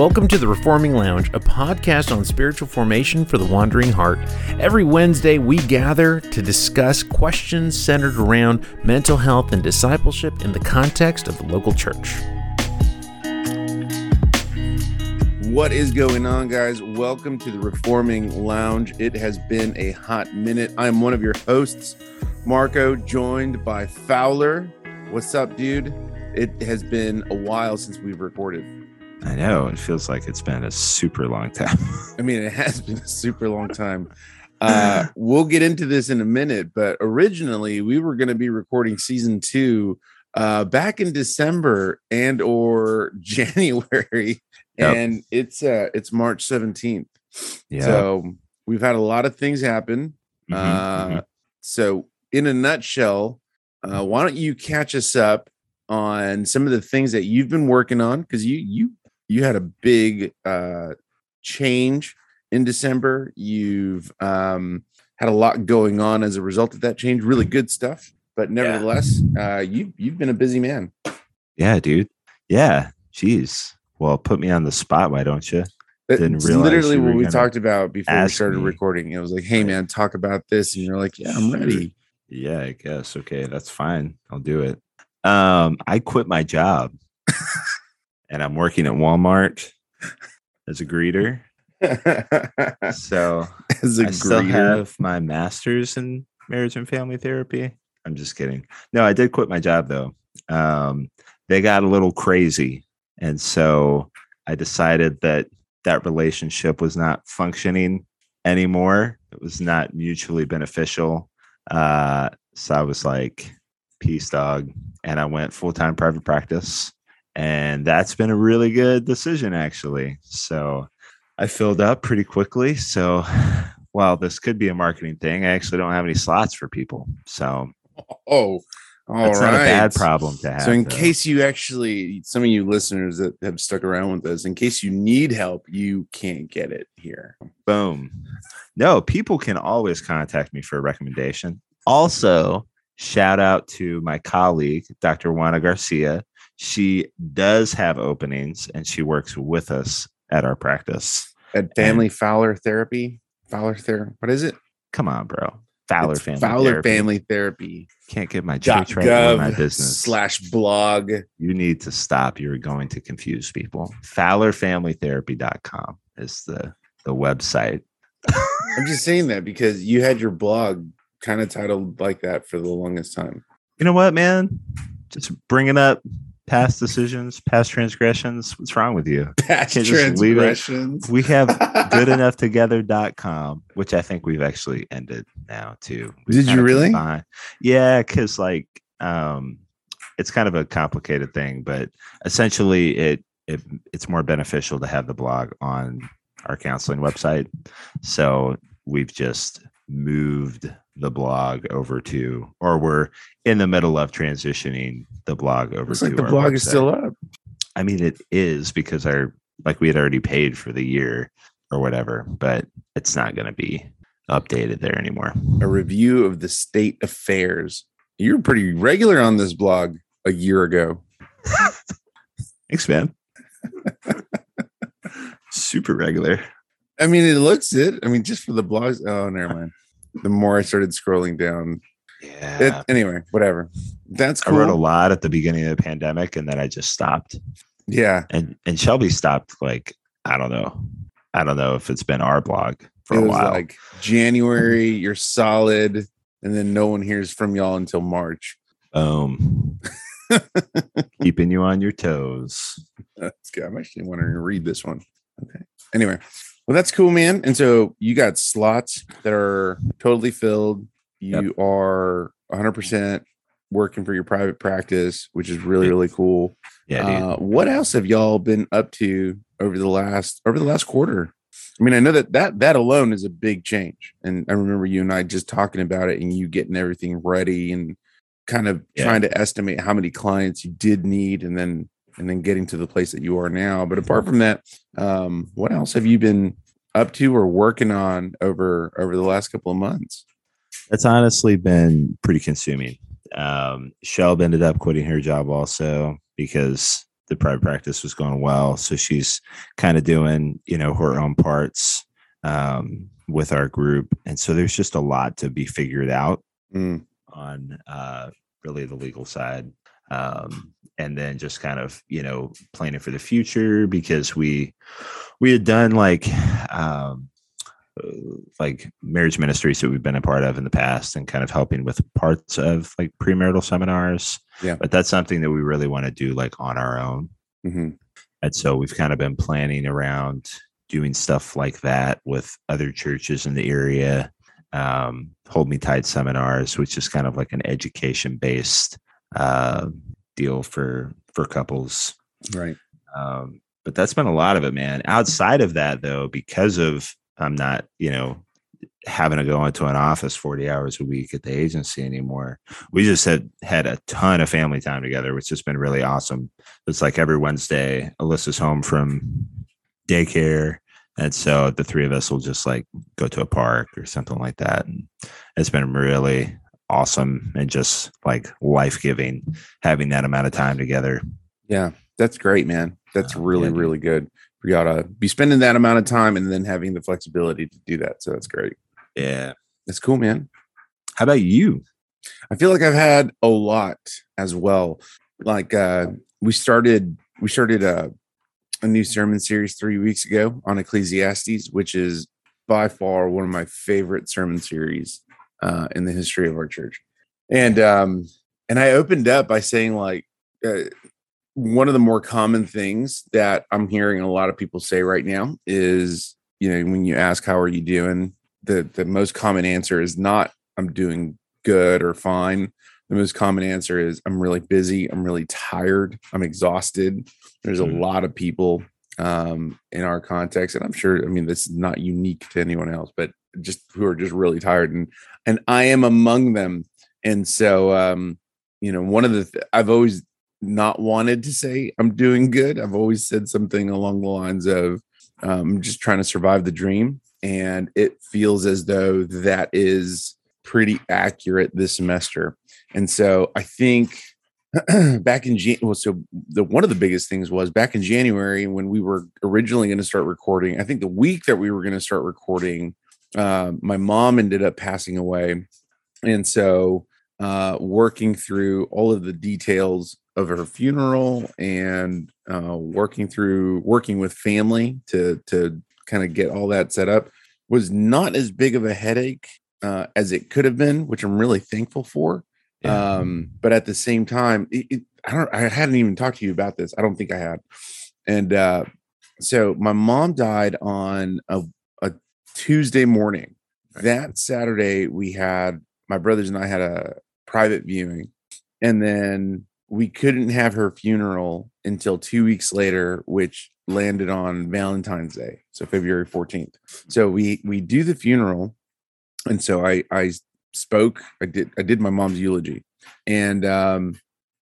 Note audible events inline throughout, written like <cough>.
Welcome to the Reforming Lounge, a podcast on spiritual formation for the wandering heart. Every Wednesday, we gather to discuss questions centered around mental health and discipleship in the context of the local church. What is going on, guys? Welcome to the Reforming Lounge. It has been a hot minute. I'm one of your hosts, Marco, joined by Fowler. What's up, dude? It has been a while since we've recorded. I know. It feels like it's been a super long time. <laughs> I mean, it has been a super long time. Uh, we'll get into this in a minute, but originally we were going to be recording season two uh, back in December and or <laughs> January, Yep. and it's uh, it's March 17th. Yeah. So we've had a lot of things happen. Mhm, uh, mhm. So, in a nutshell, uh, why don't you catch us up on some of the things that you've been working on? Because you you you had a big uh, change in December. You've um, had a lot going on as a result of that change. Really good stuff, but nevertheless, uh, you you've been a busy man. yeah, dude. Yeah. Jeez. Well, put me on the spot. Why don't you? Didn't It's realize literally what we talked about before we started me. recording. It was like, "Hey, man, talk about this," and you're like, "Yeah, I'm ready." Yeah, I guess. Okay, that's fine. I'll do it. Um, I quit my job <laughs> and I'm working at Walmart as a greeter. <laughs> So As a I still have my master's in marriage and family therapy. I'm just kidding. No, I did quit my job though. Um, they got a little crazy, and so I decided that that relationship was not functioning anymore. It was not mutually beneficial. Uh, so I was like, "Peace, dog," and I went full time private practice, and that's been a really good decision actually. So I filled up pretty quickly. So <sighs> while this could be a marketing thing, I actually don't have any slots for people. So Oh, all that's not a bad problem to have. So, in though. case you actually, some of you listeners that have stuck around with us, in case you need help, you can't get it here. boom. No, people can always contact me for a recommendation. Also, shout out to my colleague, Dr. Juana Garcia. She does have openings and she works with us at our practice. At Family Fowler Therapy, Fowler Therapy, what is it? Come on, bro. Fowler It's Family Fowler Therapy. Family Therapy. Can't get my church right or my business. slash blog. you need to stop. You're going to confuse people. FowlerFamilyTherapy.com is the the website. I'm just saying that because you had your blog kind of titled like that for the longest time. You know what, man? Just bringing up past decisions, past transgressions. What's wrong with you? Past leave transgressions. We have <laughs> goodenoughtogether.com, which I think we've actually ended now too. We've Did you really? combined- Yeah, because like um it's kind of a complicated thing, but essentially it it it's more beneficial to have the blog on our counseling website. So we've just moved the blog over to or we're in the middle of transitioning the blog over Looks to like the blog is still up. I mean, it is because our like we had already paid for the year or whatever, but it's not going to be updated there anymore. a review of the state affairs. You were pretty regular on this blog a year ago. Thanks, man. <laughs> Super regular. I mean, it looks it. I mean, just for the blogs. Oh, never mind. The more I started scrolling down, Yeah. it, anyway, whatever. That's I cool. wrote a lot at the beginning of the pandemic, and then I just stopped. Yeah, And and Shelby stopped. Like I don't know. I don't know if it's been our blog for it a while. like January. You're solid, and then no one hears from y'all until March. Um <laughs> Keeping you on your toes. That's good. I'm actually wanting to read this one. Okay. Anyway, well, that's cool, man. And so you got slots that are totally filled. You are 100% working for your private practice, which is really, really cool. Yeah. Uh, what else have y'all been up to over the last over the last quarter? I mean, I know that that that alone is a big change, and I remember you and I just talking about it, and you getting everything ready and kind of Yeah. trying to estimate how many clients you did need, and then and then getting to the place that you are now. But apart from that, um, what else have you been up to or working on over over the last couple of months? It's honestly been pretty consuming. Um, Shelb ended up quitting her job also because the private practice was going well. So she's kind of doing, you know, her own parts um, with our group. And so there's just a lot to be figured out Mm. on uh, really the legal side. Um, and then just kind of, you know, planning for the future because we, we had done like, um, uh, like marriage ministries that we've been a part of in the past and kind of helping with parts of like premarital seminars. Yeah. But that's something that we really want to do like on our own. hmm And so we've kind of been planning around doing stuff like that with other churches in the area. Um, Hold Me Tight seminars, which is kind of like an education based uh, deal for for couples. Right. Um, but that's been a lot of it, man. Outside of that, though, because of I'm not, you know, having to go into an office 40 hours a week at the agency anymore. We just had had a ton of family time together, which has been really awesome. It's like every Wednesday, Alyssa's home from daycare. And so the three of us will just like go to a park or something like that. And it's been really awesome and just like life giving having that amount of time together. Yeah, that's great, man. That's Oh, really, yeah, really good. We gotta be spending that amount of time and then having the flexibility to do that. So that's great. Yeah. That's cool, man. How about you? I feel like I've had a lot as well. Like uh we started we started a a new sermon series 3 weeks ago on Ecclesiastes, which is by far one of my favorite sermon series uh in the history of our church. And um and I opened up by saying like uh, one of the more common things that I'm hearing a lot of people say right now is, you know, when you ask how are you doing, the the most common answer is not I'm doing good or fine. The most common answer is I'm really busy, I'm really tired, I'm exhausted. There's a Mhm. lot of people um in our context and I'm sure I mean this is not unique to anyone else, but just who are just really tired and and I am among them. And so um you know, one of the th- I've always not wanted to say I'm doing good. I've always said something along the lines of um, just trying to survive the dream. And it feels as though that is pretty accurate this semester. And so I think <clears throat> back in Jan- well, so the one of the biggest things was back in January when we were originally going to start recording. I think the week that we were going to start recording, uh, my mom ended up passing away, and so uh, working through all of the details of her funeral and uh, working through working with family to to kind of get all that set up was not as big of a headache uh, as it could have been, which I'm really thankful for. Yeah. Um, but at the same time, it, it, I don't. I hadn't even talked to you about this. I don't think I had. And uh, so my mom died on a, a Tuesday morning. That Saturday, we had my brothers and I had a private viewing, and then we couldn't have her funeral until two weeks later, which landed on Valentine's Day, so February 14th. So we we do the funeral, and so I I spoke. I did I did my mom's eulogy, and um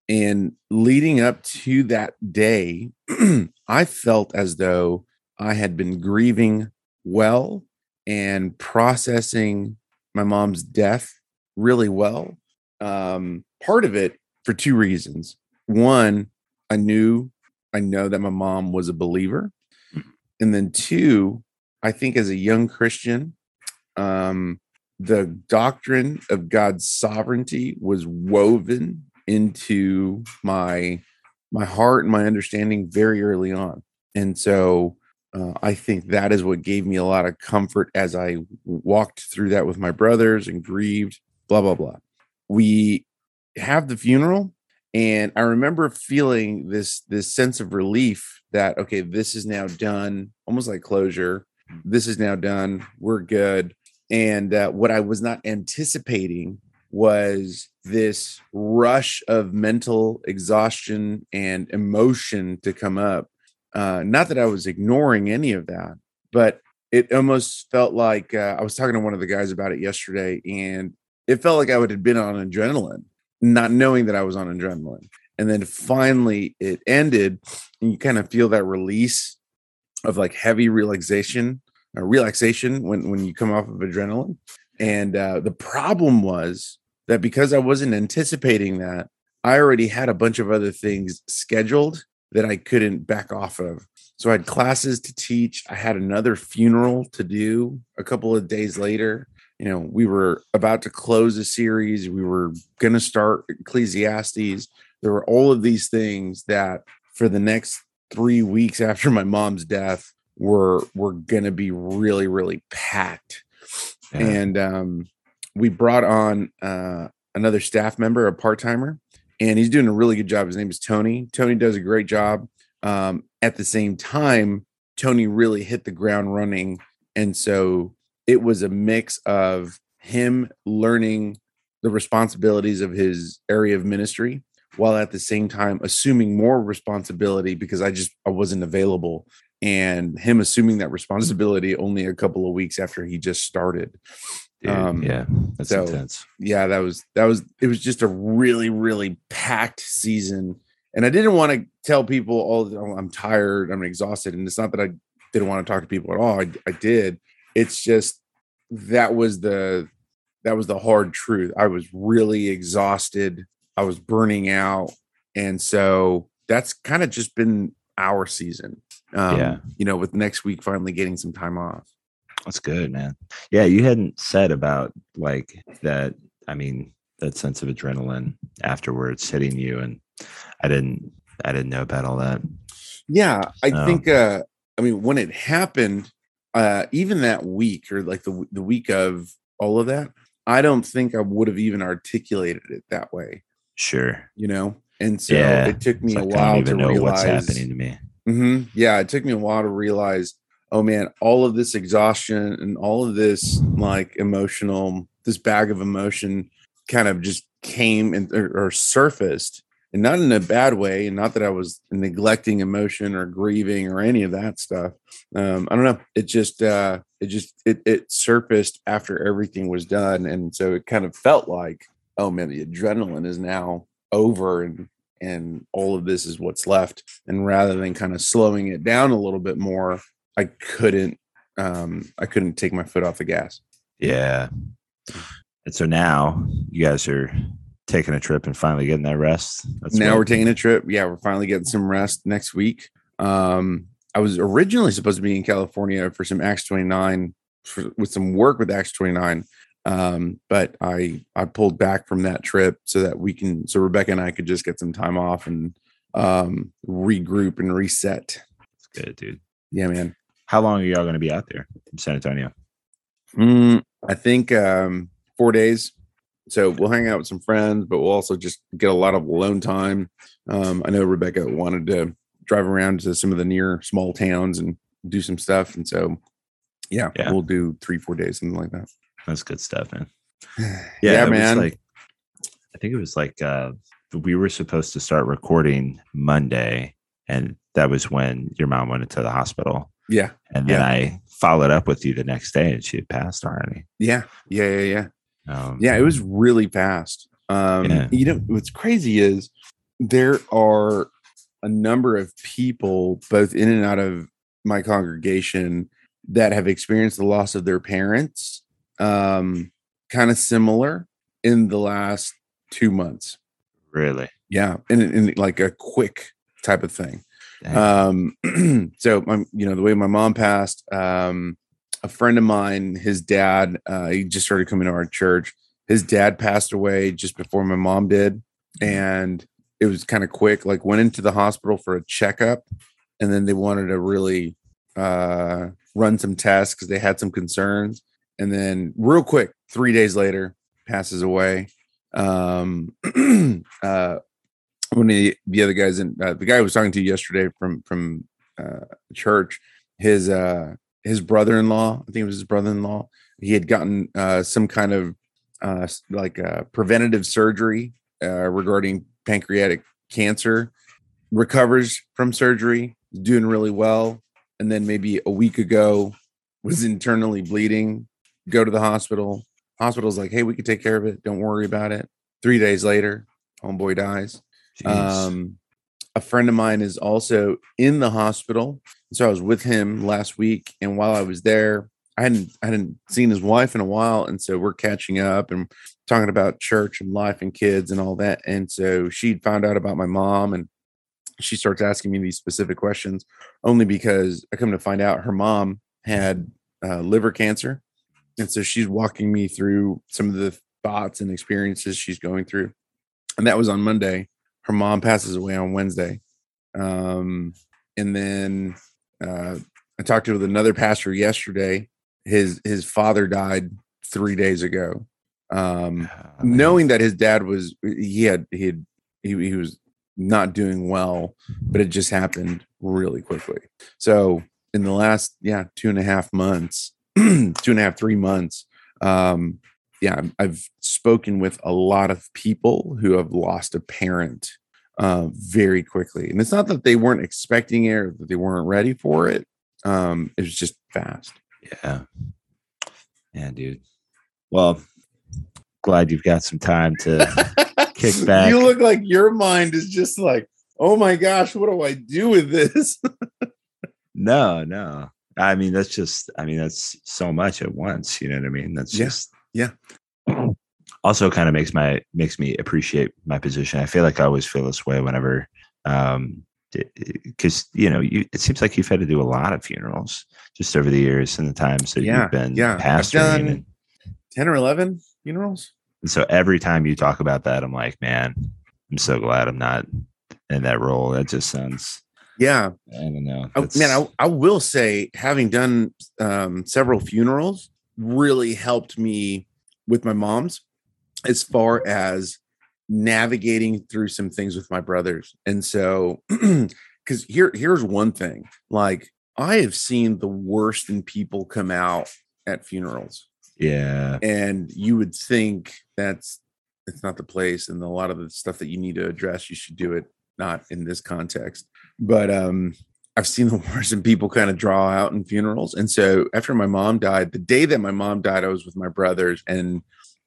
and leading up to that day, <clears throat> I felt as though I had been grieving well and processing my mom's death really well. Um, part of it for two reasons. One, I knew, I know that my mom was a believer. And then two, I think as a young Christian, um, the doctrine of God's sovereignty was woven into my my heart and my understanding very early on. And so uh, I think that is what gave me a lot of comfort as I walked through that with my brothers and grieved, blah, blah, blah. We have the funeral and I remember feeling this this sense of relief that okay, this is now done, almost like closure. This is now done. We're good. And uh, what I was not anticipating was this rush of mental exhaustion and emotion to come up. Uh, not that I was ignoring any of that, but it almost felt like uh, I was talking to one of the guys about it yesterday, and it felt like I would have been on adrenaline, not knowing that I was on adrenaline. And then finally it ended, and you kind of feel that release of like heavy relaxation, uh, relaxation when when you come off of adrenaline. And uh, the problem was that because I wasn't anticipating that, I already had a bunch of other things scheduled that I couldn't back off of. So I had classes to teach. I had another funeral to do a couple of days later. You know, we were about to close a series. We were going to start Ecclesiastes. There were all of these things that for the next three weeks after my mom's death were were going to be really, really packed. Yeah. And um, we brought on uh, another staff member, a part timer, and he's doing a really good job. His name is Tony. Tony does a great job. Um, at the same time, Tony really hit the ground running. And so it was a mix of him learning the responsibilities of his area of ministry while at the same time assuming more responsibility because I just I wasn't available and him assuming that responsibility only a couple of weeks after he just started. Dude, Um, yeah, that's so- intense. yeah that was that was it was just a really really packed season and i didn't want to tell people all oh, i'm tired i'm exhausted and it's not that i didn't want to talk to people at all i, I did it's just that was the that was the hard truth i was really exhausted i was burning out and so that's kind of just been our season um Yeah. you know with next week finally getting some time off That's good, man. Yeah, you hadn't said about like that. I mean, that sense of adrenaline afterwards hitting you, and I didn't, I didn't know about all that. Yeah, I Oh. think uh I mean when it happened uh even that week or like the the week of all of that, I don't think I would have even articulated it that way, Sure. you know? And so Yeah, it took me So a while to realize what's happening to me. Mhm. Yeah, it took me a while to realize, oh man, all of this exhaustion and all of this like emotional, this bag of emotion kind of just came and or, or surfaced, and not in a bad way, and not that I was neglecting emotion or grieving or any of that stuff. Um, I don't know. It just uh it just it it surfaced after everything was done. And so it kind of felt like, oh man, the adrenaline is now over and and all of this is what's left and rather than kind of slowing it down a little bit more i couldn't um i couldn't take my foot off the gas Yeah. And so now you guys are taking a trip and finally getting that rest. That's now we're taking a trip yeah we're finally getting some rest next week um i was originally supposed to be in california for some acts 29 for, with some work with acts 29 um but i i pulled back from that trip so that we can so rebecca and i could just get some time off and um regroup and reset That's good, dude. yeah man How long are y'all going to be out there in San Antonio? Mm, I think um, four days. So we'll hang out with some friends, but we'll also just get a lot of alone time. Um, I know Rebecca wanted to drive around to some of the near small towns and do some stuff, and so yeah, Yeah. we'll do three, four days, something like that. That's good stuff, man. <sighs> Yeah, Yeah, man. like I think it was like uh we were supposed to start recording Monday, and that was when your mom went into the hospital. yeah, And then Yeah. I followed up with you the next day, and she had passed already. yeah, yeah, yeah, yeah. Um, Yeah, it was really fast. Um, Yeah. You know, what's crazy is there are a number of people, both in and out of my congregation, that have experienced the loss of their parents, um, kind of similar in the last two months. really. Yeah, in, in like a quick type of thing. Dang. Um, <clears throat> so my, you know, the way my mom passed, um, a friend of mine, his dad, uh, he just started coming to our church. His dad passed away just before my mom did, and it was kind of quick. Like went into the hospital for a checkup, and then they wanted to really uh, run some tests because they had some concerns. And then real quick, three days later, passes away. Um, <clears throat> uh, one of the, the other guys in uh, the guy I was talking to yesterday from from uh, church, his uh, his brother-in-law, I think it was his brother-in-law, he had gotten uh, some kind of uh, like uh, preventative surgery uh, regarding pancreatic cancer, recovers from surgery, doing really well, and then maybe a week ago was internally bleeding. Go to the hospital. Hospital's like, hey, we can take care of it. Don't worry about it. Three days later, homeboy dies. Jeez. Um, a friend of mine is also in the hospital. So I was with him last week, and while I was there, I hadn't I hadn't seen his wife in a while, and so we're catching up and talking about church and life and kids and all that. And so she'd found out about my mom, and she starts asking me these specific questions only because I come to find out her mom had uh, liver cancer. And so she's walking me through some of the thoughts and experiences she's going through. And that was on Monday. Her mom passes away on Wednesday. Um, and then uh, I talked to with another pastor yesterday. His his father died three days ago. Um, Oh, knowing that his dad was he had he had he, he was not doing well but it just happened really quickly so in the last yeah two and a half months <clears throat> two and a half three months um yeah I've- spoken with a lot of people who have lost a parent uh very quickly and it's not that they weren't expecting it or that they weren't ready for it um it was just fast Yeah. Yeah, dude. Well, glad you've got some time to kick <laughs> back. You look like your mind is just like, oh my gosh, what do I do with this? <laughs> No, no. I mean, that's just, I mean, that's so much at once. You know what I mean? That's Yeah, just, yeah. <clears throat> Also, kind of makes my makes me appreciate my position. I feel like I always feel this way whenever, um, because you know, you it seems like you've had to do a lot of funerals just over the years and the times that Yeah, you've been yeah. I've pastoring. done- and, 10 or 11 funerals? and so every time you talk about that, I'm like, man, I'm so glad I'm not in that role. That just sounds, Yeah. I don't know. I, man, I, I will say, having done um, several funerals really helped me with my mom's as far as navigating through some things with my brothers. And so, <clears throat> because here, here's one thing like, I have seen the worst in people come out at funerals. yeah, and you would think that's it's not the place and a lot of the stuff that you need to address you should do it not in this context but um i've seen <laughs> the worst in people kind of draw out in funerals. And so after my mom died the day that my mom died i was with my brothers and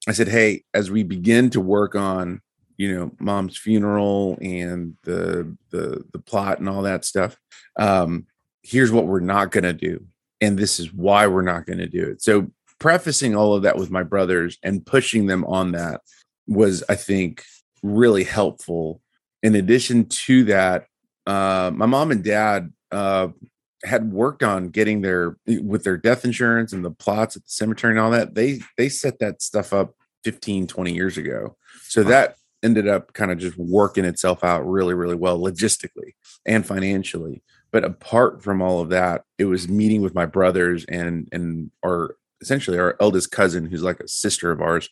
i said hey as we begin to work on you know mom's funeral and the the the plot and all that stuff um here's what we're not going to do and this is why we're not going to do it. So prefacing all of that with my brothers and pushing them on that was i think really helpful. In addition to that uh my mom and dad uh had worked on getting their with their death insurance and the plots at the cemetery and all that they they set that stuff up 15 20 years ago. So that ended up kind of just working itself out really really well logistically and financially. But apart from all of that it was meeting with my brothers and and our essentially our eldest cousin who's like a sister of ours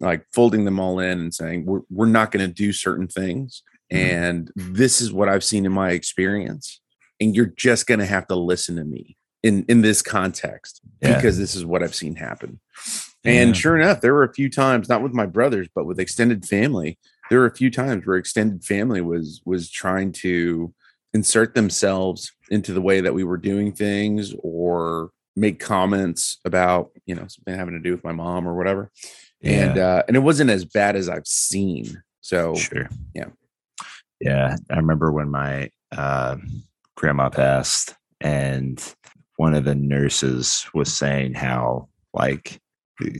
like folding them all in and saying we're, we're not going to do certain things. And this is what i've seen in my experience and you're just going to have to listen to me in in this context Yeah. because this is what i've seen happen Yeah. and sure enough there were a few times not with my brothers but with extended family there were a few times where extended family was was trying to insert themselves into the way that we were doing things or make comments about you know something having to do with my mom or whatever and uh and it wasn't as bad as i've seen so Sure. yeah. Yeah. I remember when my uh, grandma passed, and one of the nurses was saying how, like,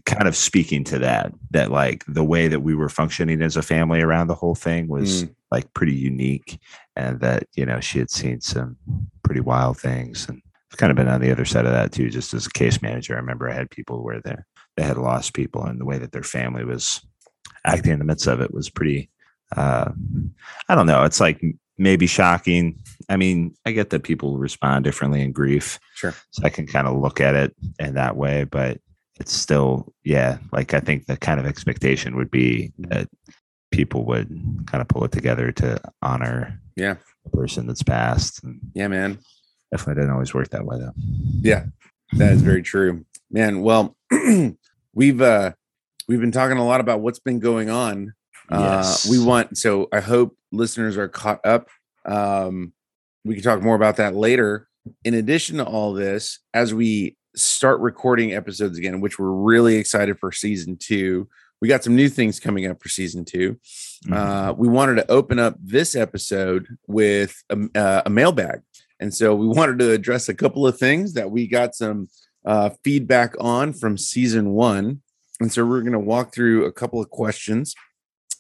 kind of speaking to that, that like the way that we were functioning as a family around the whole thing was like pretty unique, and that, you know, she had seen some pretty wild things. And I've kind of been on the other side of that too, just as a case manager. I remember I had people where they they had lost people, and the way that their family was acting in the midst of it was pretty uh, I don't know. It's like maybe shocking. I mean, I get that people respond differently in grief. Sure. So I can kind of look at it in that way, but it's still, yeah, like I think the kind of expectation would be that people would kind of pull it together to honor Yeah. the person that's passed. And yeah man definitely didn't always work that way though. yeah that is very true man well <clears throat> we've uh we've been talking a lot about what's been going on Yes. uh we want so i hope listeners are caught up um we can talk more about that later in addition to all this as we start recording episodes again which we're really excited for season two we got some new things coming up for season two Mhm. uh, we wanted to open up this episode with a, uh, a mailbag. And so we wanted to address a couple of things that we got some uh, feedback on from season one. And so we're going to walk through a couple of questions.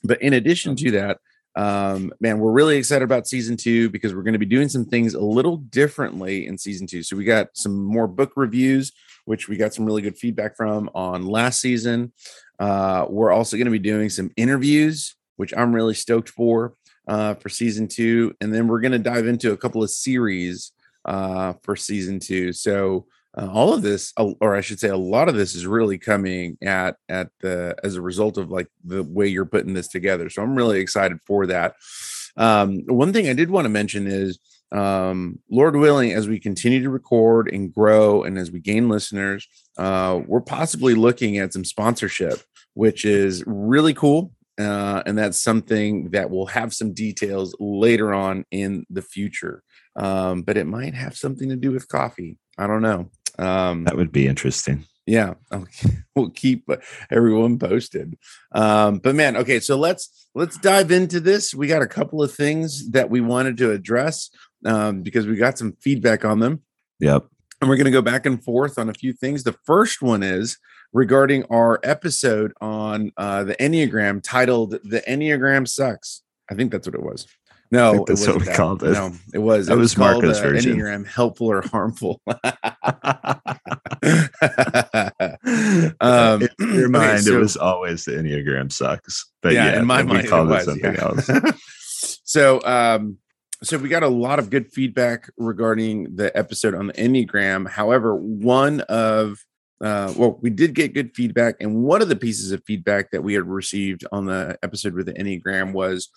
But in addition to that, um, man, we're really excited about season two because we're going to be doing some things a little differently in season two. So we got some more book reviews, which we got some really good feedback from on last season. Uh, we're also going to be doing some interviews, which I'm really stoked for uh, for season two, and then we're going to dive into a couple of series uh, for season two. So uh, all of this or i should say a lot of this is really coming at at the as a result of like the way you're putting this together so i'm really excited for that. Um, one thing i did want to mention is um, lord willing as we continue to record and grow and as we gain listeners uh, we're possibly looking at some sponsorship which is really cool uh, and that's something that will have some details later on in the future. Um, but it might have something to do with coffee. I don't know um, that would be interesting. Yeah, <laughs> we'll keep everyone posted. Um, but man, okay, so let's let's dive into this. We got a couple of things that we wanted to address um, because we got some feedback on them. Yep. And we're going to go back and forth on a few things. The first one is regarding our episode on uh, the Enneagram titled "The Enneagram Sucks." I think that's what it was. No, that's what we that. called it. No, it was. That it was, was Marco's called, uh, version. Enneagram, helpful or harmful. <laughs> <laughs> um, in <clears throat> your mind, okay, so, it was always the Enneagram sucks. But yeah, yeah in my mind, we called it, was, it something yeah. else. <laughs> so, um, so we got a lot of good feedback regarding the episode on the Enneagram. However, one of uh, well, we did get good feedback, and one of the pieces of feedback that we had received on the episode with the Enneagram was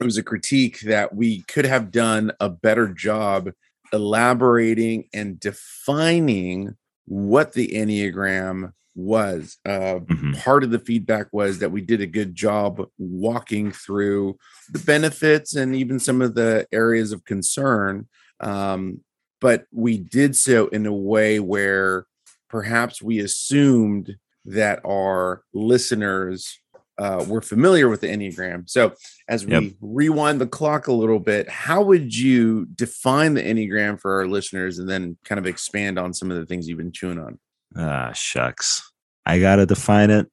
it was a critique that we could have done a better job elaborating and defining what the Enneagram was. Uh, mm-hmm. Part of the feedback was that we did a good job walking through the benefits and even some of the areas of concern. Um, but we did so in a way where perhaps we assumed that our listeners uh, we're familiar with the Enneagram. So, as we yep. rewind the clock a little bit, how would you define the Enneagram for our listeners and then kind of expand on some of the things you've been chewing on? Ah, shucks. I got to define it.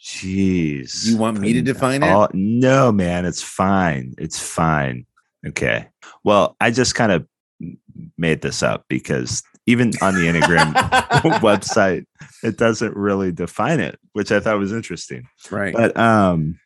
Jeez. You want me to define it? No, man. It's fine. It's fine. Okay. Well, I just kind of made this up because even on the Enneagram <laughs> <laughs> website, it doesn't really define it, which I thought was interesting. Right. But um,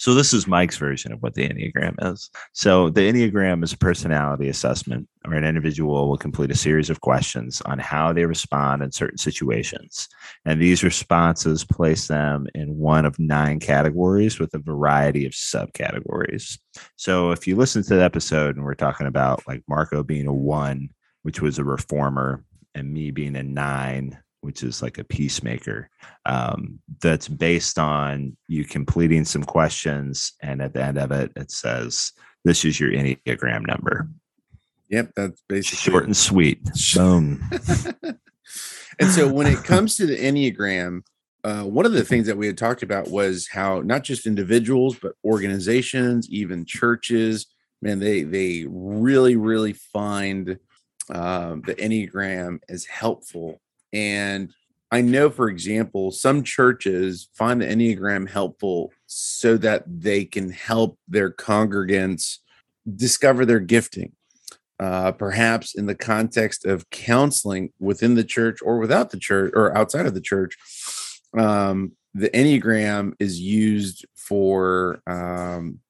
so this is Mike's version of what the Enneagram is. So the Enneagram is a personality assessment where an individual will complete a series of questions on how they respond in certain situations. And these responses place them in one of nine categories with a variety of subcategories. So if you listen to the episode and we're talking about like Marco being a one, which was a reformer, and me being a nine, which is like a peacemaker. Um, that's based on you completing some questions, and at the end of it, it says, "This is your enneagram number." Yep, that's basically short and sweet. <laughs> Boom. and so, when it comes to the enneagram, uh, one of the things that we had talked about was how not just individuals, but organizations, even churches, man, they they really, really find um, the Enneagram is helpful. And I know, for example, some churches find the Enneagram helpful so that they can help their congregants discover their gifting. Uh, perhaps in the context of counseling within the church or without the church or outside of the church, um, the Enneagram is used for um,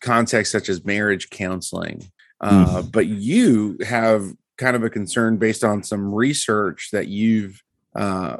contexts such as marriage counseling. Uh, mm. But you have kind of a concern based on some research that you've uh,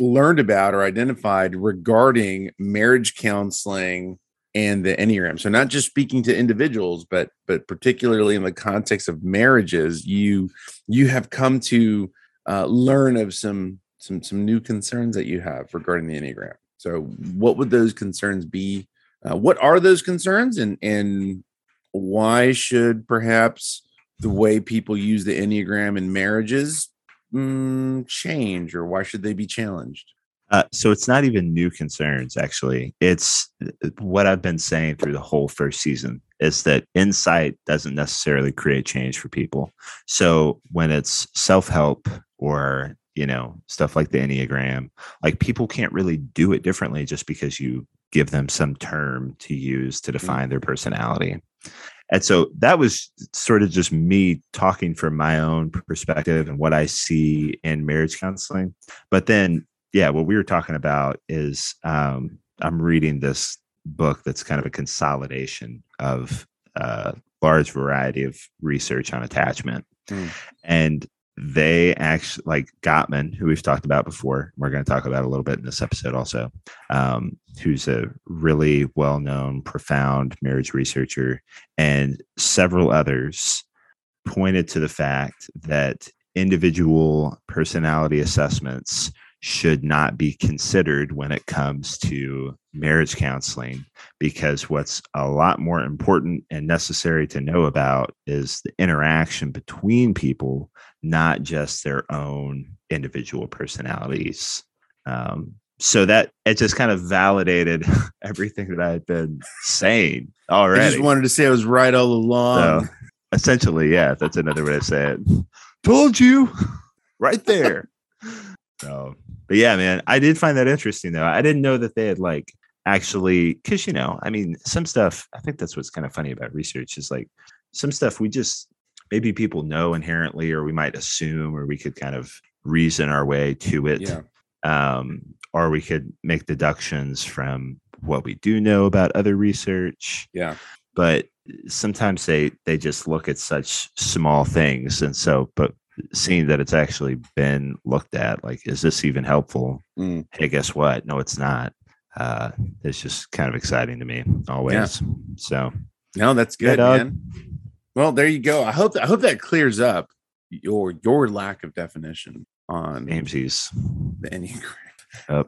learned about or identified regarding marriage counseling and the enneagram. So not just speaking to individuals but but particularly in the context of marriages you you have come to uh, learn of some some some new concerns that you have regarding the enneagram. So what would those concerns be? Uh, what are those concerns and and why should perhaps the way people use the Enneagram in marriages mm, change or why should they be challenged? Uh, so it's not even new concerns, actually. It's what I've been saying through the whole first season is that insight doesn't necessarily create change for people. So when it's self help or you know stuff like the enneagram like people can't really do it differently just because you give them some term to use to define their personality. And so that was sort of just me talking from my own perspective and what I see in marriage counseling. But then, yeah, what we were talking about is um, I'm reading this book that's kind of a consolidation of a uh, large variety of research on attachment. Mm. And they actually like Gottman, who we've talked about before. We're going to talk about a little bit in this episode also, um, who's a really well known, profound marriage researcher, and several others pointed to the fact that individual personality assessments should not be considered when it comes to marriage counseling because what's a lot more important and necessary to know about is the interaction between people not just their own individual personalities. Um, so that it just kind of validated <laughs> everything that I had been saying already. I just wanted to say I was right all along. So, essentially, yeah, that's another way to say it. Told you right there. <laughs> so, but yeah, man, I did find that interesting though. I didn't know that they had like actually, because you know, I mean, some stuff. I think that's what's kind of funny about research is like some stuff we just maybe people know inherently, or we might assume, or we could kind of reason our way to it. Yeah. Um, or we could make deductions from what we do know about other research. Yeah. But sometimes they they just look at such small things, and so but seeing that it's actually been looked at, like, is this even helpful? Mm. Hey, guess what? No, it's not. Uh, it's just kind of exciting to me always. Yeah. So no, that's good, yeah, man. Well, there you go. I hope I hope that clears up your your lack of definition on AMC's the Enneagram. Yep.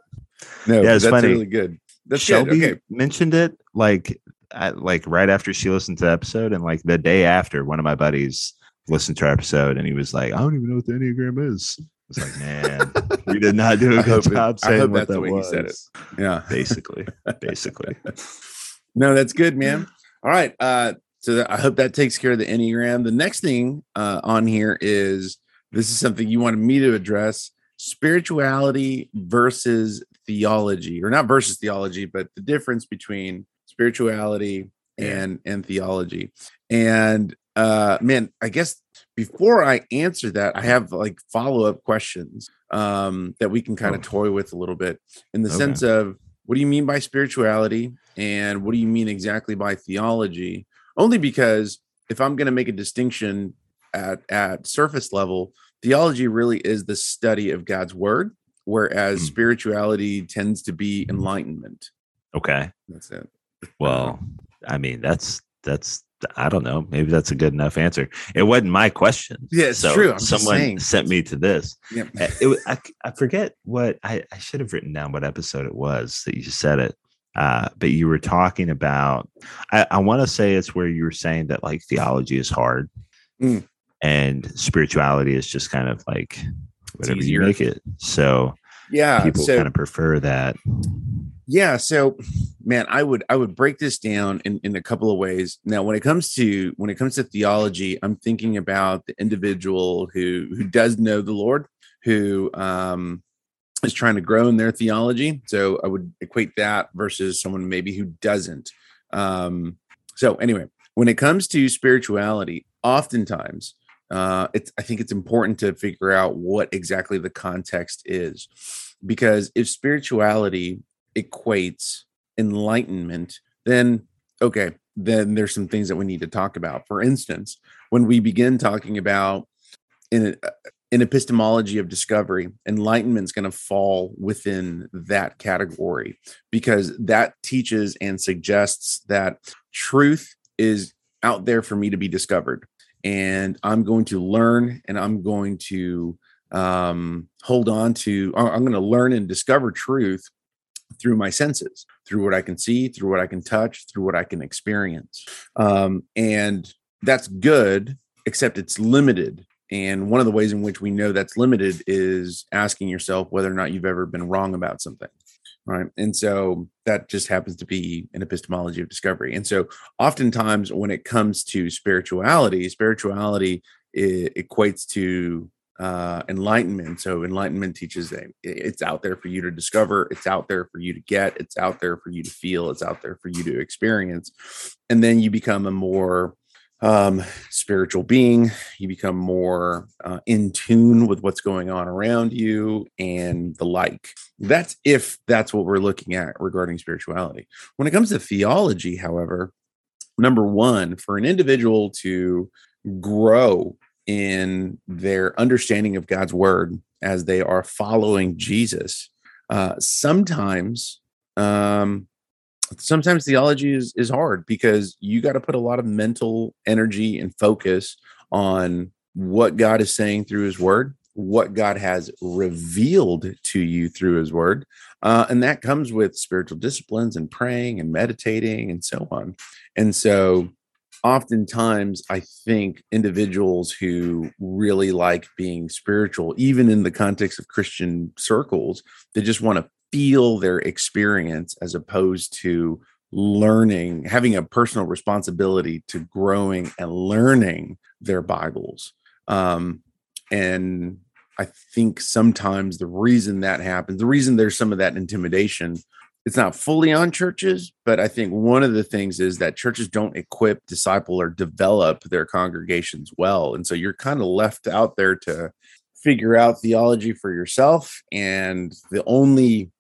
No, yeah, it's that's funny. really good. That's Shelby good. Okay. mentioned it like at, like right after she listened to the episode, and like the day after, one of my buddies listened to our episode, and he was like, "I don't even know what the Enneagram is." It's like, man, <laughs> we did not do a good job it, saying what that was. Yeah, <laughs> basically, basically. <laughs> no, that's good, man. All right, uh, so that, I hope that takes care of the Enneagram. The next thing uh, on here is this is something you wanted me to address spirituality versus theology, or not versus theology, but the difference between spirituality and and theology. And uh man, I guess before I answer that, I have like follow-up questions um that we can kind of oh. toy with a little bit in the okay. sense of what do you mean by spirituality and what do you mean exactly by theology? only because if I'm going to make a distinction at at surface level, theology really is the study of God's word, whereas mm. spirituality tends to be enlightenment. Okay, that's it. Well, I mean, that's that's I don't know. Maybe that's a good enough answer. It wasn't my question. Yeah, it's so true. I'm someone sent me to this. Yeah. Uh, it, I, I forget what I, I should have written down what episode it was that you said it. Uh, but you were talking about, I, I want to say it's where you were saying that like theology is hard mm. and spirituality is just kind of like whatever you make it. So yeah, people so, kind of prefer that. Yeah. So man, I would, I would break this down in, in a couple of ways. Now, when it comes to, when it comes to theology, I'm thinking about the individual who, who does know the Lord, who, um, is trying to grow in their theology. So I would equate that versus someone maybe who doesn't. Um, so anyway, when it comes to spirituality, oftentimes uh, it's I think it's important to figure out what exactly the context is, because if spirituality equates enlightenment, then okay, then there's some things that we need to talk about. For instance, when we begin talking about in an epistemology of discovery, enlightenment is going to fall within that category because that teaches and suggests that truth is out there for me to be discovered. And I'm going to learn and I'm going to um, hold on to, I'm going to learn and discover truth through my senses, through what I can see, through what I can touch, through what I can experience. Um, and that's good, except it's limited and one of the ways in which we know that's limited is asking yourself whether or not you've ever been wrong about something. Right. And so that just happens to be an epistemology of discovery. And so oftentimes when it comes to spirituality, spirituality equates to uh, enlightenment. So enlightenment teaches that it's out there for you to discover, it's out there for you to get, it's out there for you to feel, it's out there for you to experience, and then you become a more um, spiritual being. You become more uh, in tune with what's going on around you and the like. That's if that's what we're looking at regarding spirituality. When it comes to theology, however, number one, for an individual to grow in their understanding of God's word as they are following Jesus, uh, sometimes um, sometimes theology is is hard because you got to put a lot of mental energy and focus on what God is saying through his word, what God has revealed to you through his word. Uh, and that comes with spiritual disciplines and praying and meditating and so on. And so oftentimes I think individuals who really like being spiritual, even in the context of Christian circles, they just want to feel their experience as opposed to learning, having a personal responsibility to growing and learning their Bibles. Um, and I think sometimes the reason that happens, the reason there's some of that intimidation, it's not fully on churches, but I think one of the things is that churches don't equip, disciple, or develop their congregations well. And so you're kind of left out there to figure out theology for yourself. And the only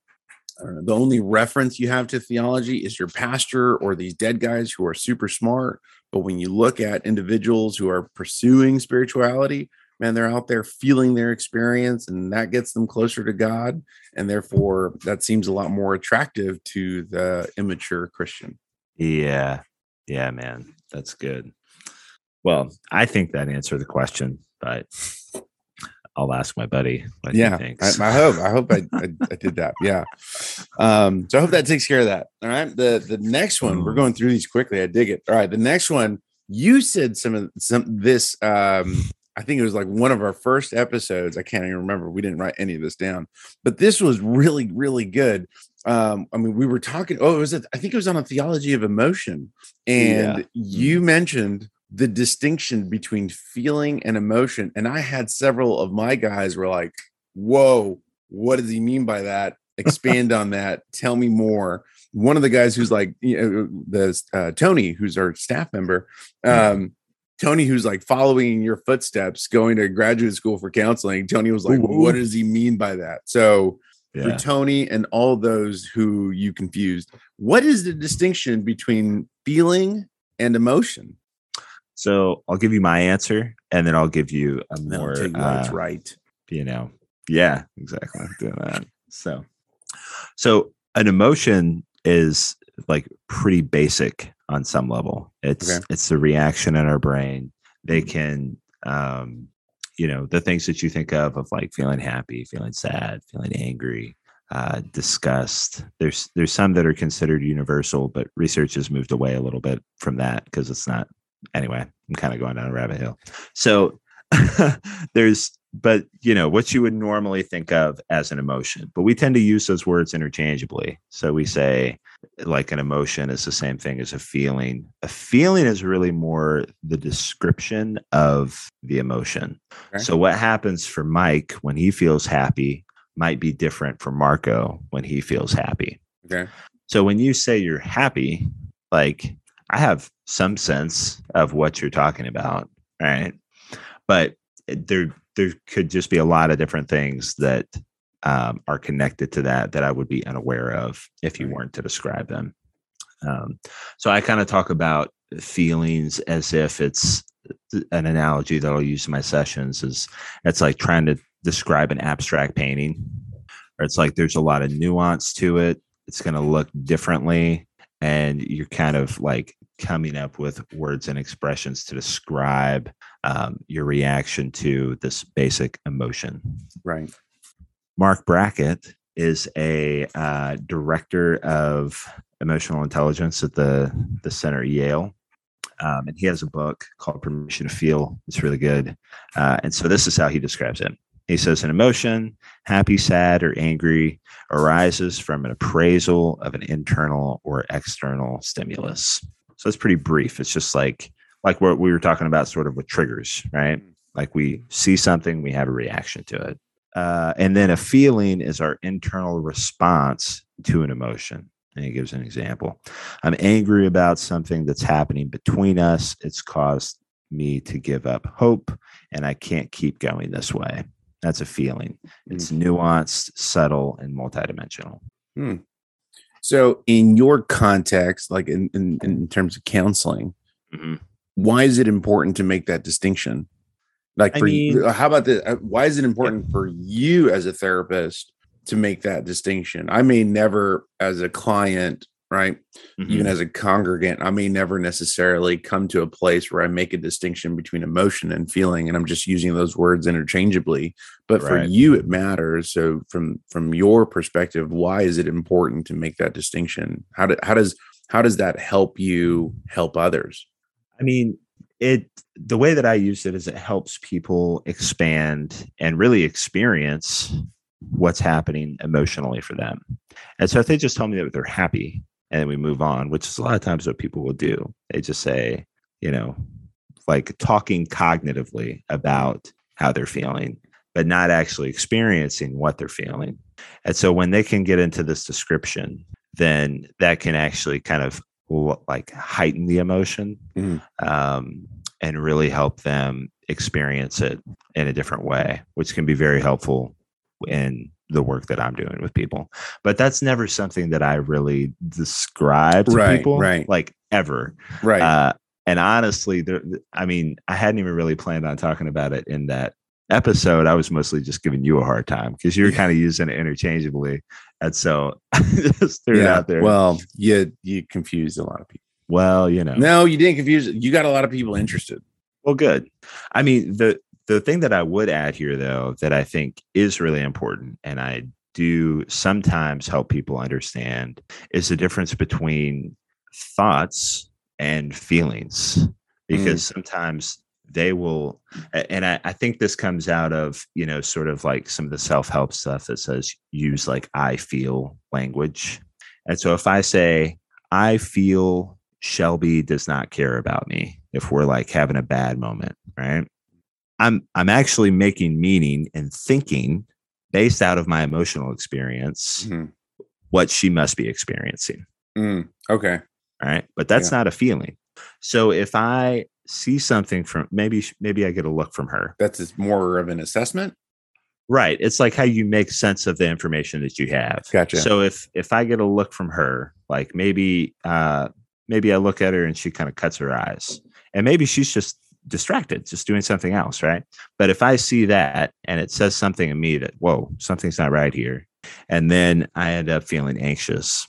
know, the only reference you have to theology is your pastor or these dead guys who are super smart. But when you look at individuals who are pursuing spirituality, man, they're out there feeling their experience and that gets them closer to God. And therefore, that seems a lot more attractive to the immature Christian. Yeah. Yeah, man. That's good. Well, I think that answered the question, but I'll ask my buddy. yeah, I, I, hope I hope I, <laughs> I, I, did that. Yeah. Um, so I hope that takes care of that. All right. The the next one we're going through these quickly. I dig it. All right. The next one you said some of some this. Um, I think it was like one of our first episodes. I can't even remember. We didn't write any of this down, but this was really really good. Um, I mean, we were talking. Oh, it was. A, I think it was on a theology of emotion, and yeah. you mm. mentioned the distinction between feeling and emotion. And I had several of my guys were like, whoa, what does he mean by that? Expand on that. Tell me more. One of the guys who's like, you know, the uh, Tony, who's our staff member, um, Tony, who's like following your footsteps, going to graduate school for counseling. Tony was like, Ooh. what does he mean by that? So, yeah. for Tony and all those who you confused, what is the distinction between feeling and emotion? So I'll give you my answer, and then I'll give you a more you uh, right. You know, yeah, exactly. Doing that. So, so an emotion is like pretty basic on some level. It's okay. it's the reaction in our brain. They can, um, you know, the things that you think of of like feeling happy, feeling sad, feeling angry, uh, disgust. There's there's some that are considered universal, but research has moved away a little bit from that because it's not anyway, I'm kind of going down a rabbit hole. So <laughs> there's, but you know, what you would normally think of as an emotion, but we tend to use those words interchangeably. So we say, like, an emotion is the same thing as a feeling. A feeling is really more the description of the emotion. Okay. So what happens for Mike when he feels happy might be different for Marco when he feels happy. Okay. So when you say you're happy, like I have some sense of what you're talking about, right? But eh, there there could just be a lot of different things that um, are connected to that that I would be unaware of if you weren't to describe them. Um, so I kind of talk about feelings as if it's an analogy that I'll use in my sessions is it's like trying to describe an abstract painting or it's like there's a lot of nuance to it it's going to look differently and you're kind of like coming up with words and expressions to describe um, your reaction to this basic emotion. Right. Marc Brackett is a uh, director of emotional intelligence at the the center at Yale. Um, and he has a book called Permission to Feel. It's really good. Uh, and so this is how he describes it. He says an emotion, happy, sad, or angry, arises from an appraisal of an internal or external stimulus. So it's pretty brief. It's just like like what we were talking about, sort of with triggers, right? Like we see something, we have a reaction to it. Uh, and then a feeling is our internal response to an emotion. And he gives an example. I'm angry about something that's happening between us. It's caused me to give up hope, and I can't keep going this way. That's a feeling. It's mm. nuanced, subtle, and multidimensional. Hmm. So, in your context, like in, in, in terms of counseling, mm-hmm. Why is it important to make that distinction? Like, for I mean, you, how about the, uh, why is it important yeah. for you as a therapist to make that distinction? I may never, as a client, right? Mm-hmm. Even as a congregant, I may never necessarily come to a place where I make a distinction between emotion and feeling, and I'm just using those words interchangeably. But right. for you, it matters. So, from from your perspective, why is it important to make that distinction? How do, how does how does that help you help others? I mean, it the way that I use it is it helps people expand and really experience what's happening emotionally for them. And so if they just tell me that they're happy, and then we move on, which is a lot of times what people will do. They just say, you know, like talking cognitively about how they're feeling, but not actually experiencing what they're feeling. And so when they can get into this description, then that can actually kind of like heighten the emotion mm. um, and really help them experience it in a different way, which can be very helpful in the work that I'm doing with people. But that's never something that I really describe to right, people, right. like ever. Right. Uh, and honestly, there, I mean, I hadn't even really planned on talking about it in that episode. I was mostly just giving you a hard time because you were kind of using it interchangeably. And so <laughs> just threw yeah, it out there. Well, you you confused a lot of people. Well, you know. No, you didn't confuse it. You got a lot of people interested. Well, good. I mean, the the thing that I would add here, though, that I think is really important, and I do sometimes help people understand, is the difference between thoughts and feelings. Because mm. sometimes they will, and I, I think this comes out of, you know, sort of like some of the self help stuff that says use like I feel language. And so if I say, I feel Shelby does not care about me, if we're like having a bad moment, right? I'm I'm actually making meaning and thinking based out of my emotional experience mm-hmm. what she must be experiencing. Mm, okay. All right. But that's yeah. not a feeling. So if I see something from maybe maybe I get a look from her. That's more of an assessment. Right. It's like how you make sense of the information that you have. Gotcha. So if if I get a look from her, like maybe uh maybe I look at her and she kind of cuts her eyes. And maybe she's just distracted, just doing something else, right? But if I see that and it says something in me that, whoa, something's not right here, and then I end up feeling anxious,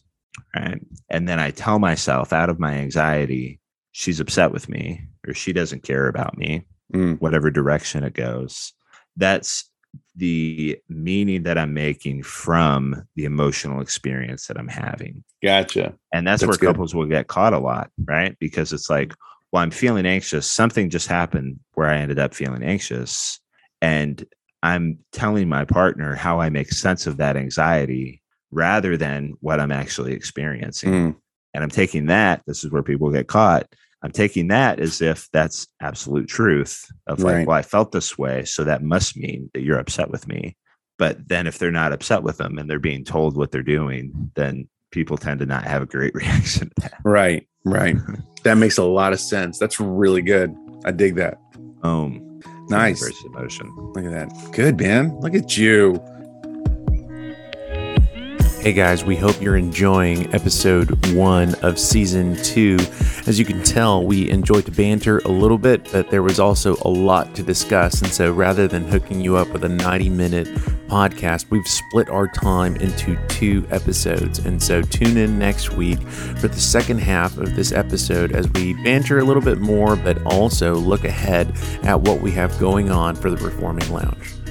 right? And then I tell myself out of my anxiety, she's upset with me or she doesn't care about me, mm. whatever direction it goes. That's the meaning that I'm making from the emotional experience that I'm having. Gotcha. And that's, that's where good. couples will get caught a lot, right? Because it's like, well, I'm feeling anxious. Something just happened where I ended up feeling anxious. And I'm telling my partner how I make sense of that anxiety rather than what I'm actually experiencing. Mm. And I'm taking that, this is where people get caught. I'm taking that as if that's absolute truth of like, right. well, I felt this way. So that must mean that you're upset with me. But then if they're not upset with them and they're being told what they're doing, then people tend to not have a great <laughs> reaction to that. Right. Right. that makes a lot of sense. That's really good. I dig that. Um, nice emotion. Look at that. Good man. Look at you. Hey guys, we hope you're enjoying episode one of season two. As you can tell, we enjoyed to banter a little bit, but there was also a lot to discuss. And so rather than hooking you up with a 90 minute podcast, we've split our time into two episodes. And so tune in next week for the second half of this episode as we banter a little bit more, but also look ahead at what we have going on for the Reforming Lounge.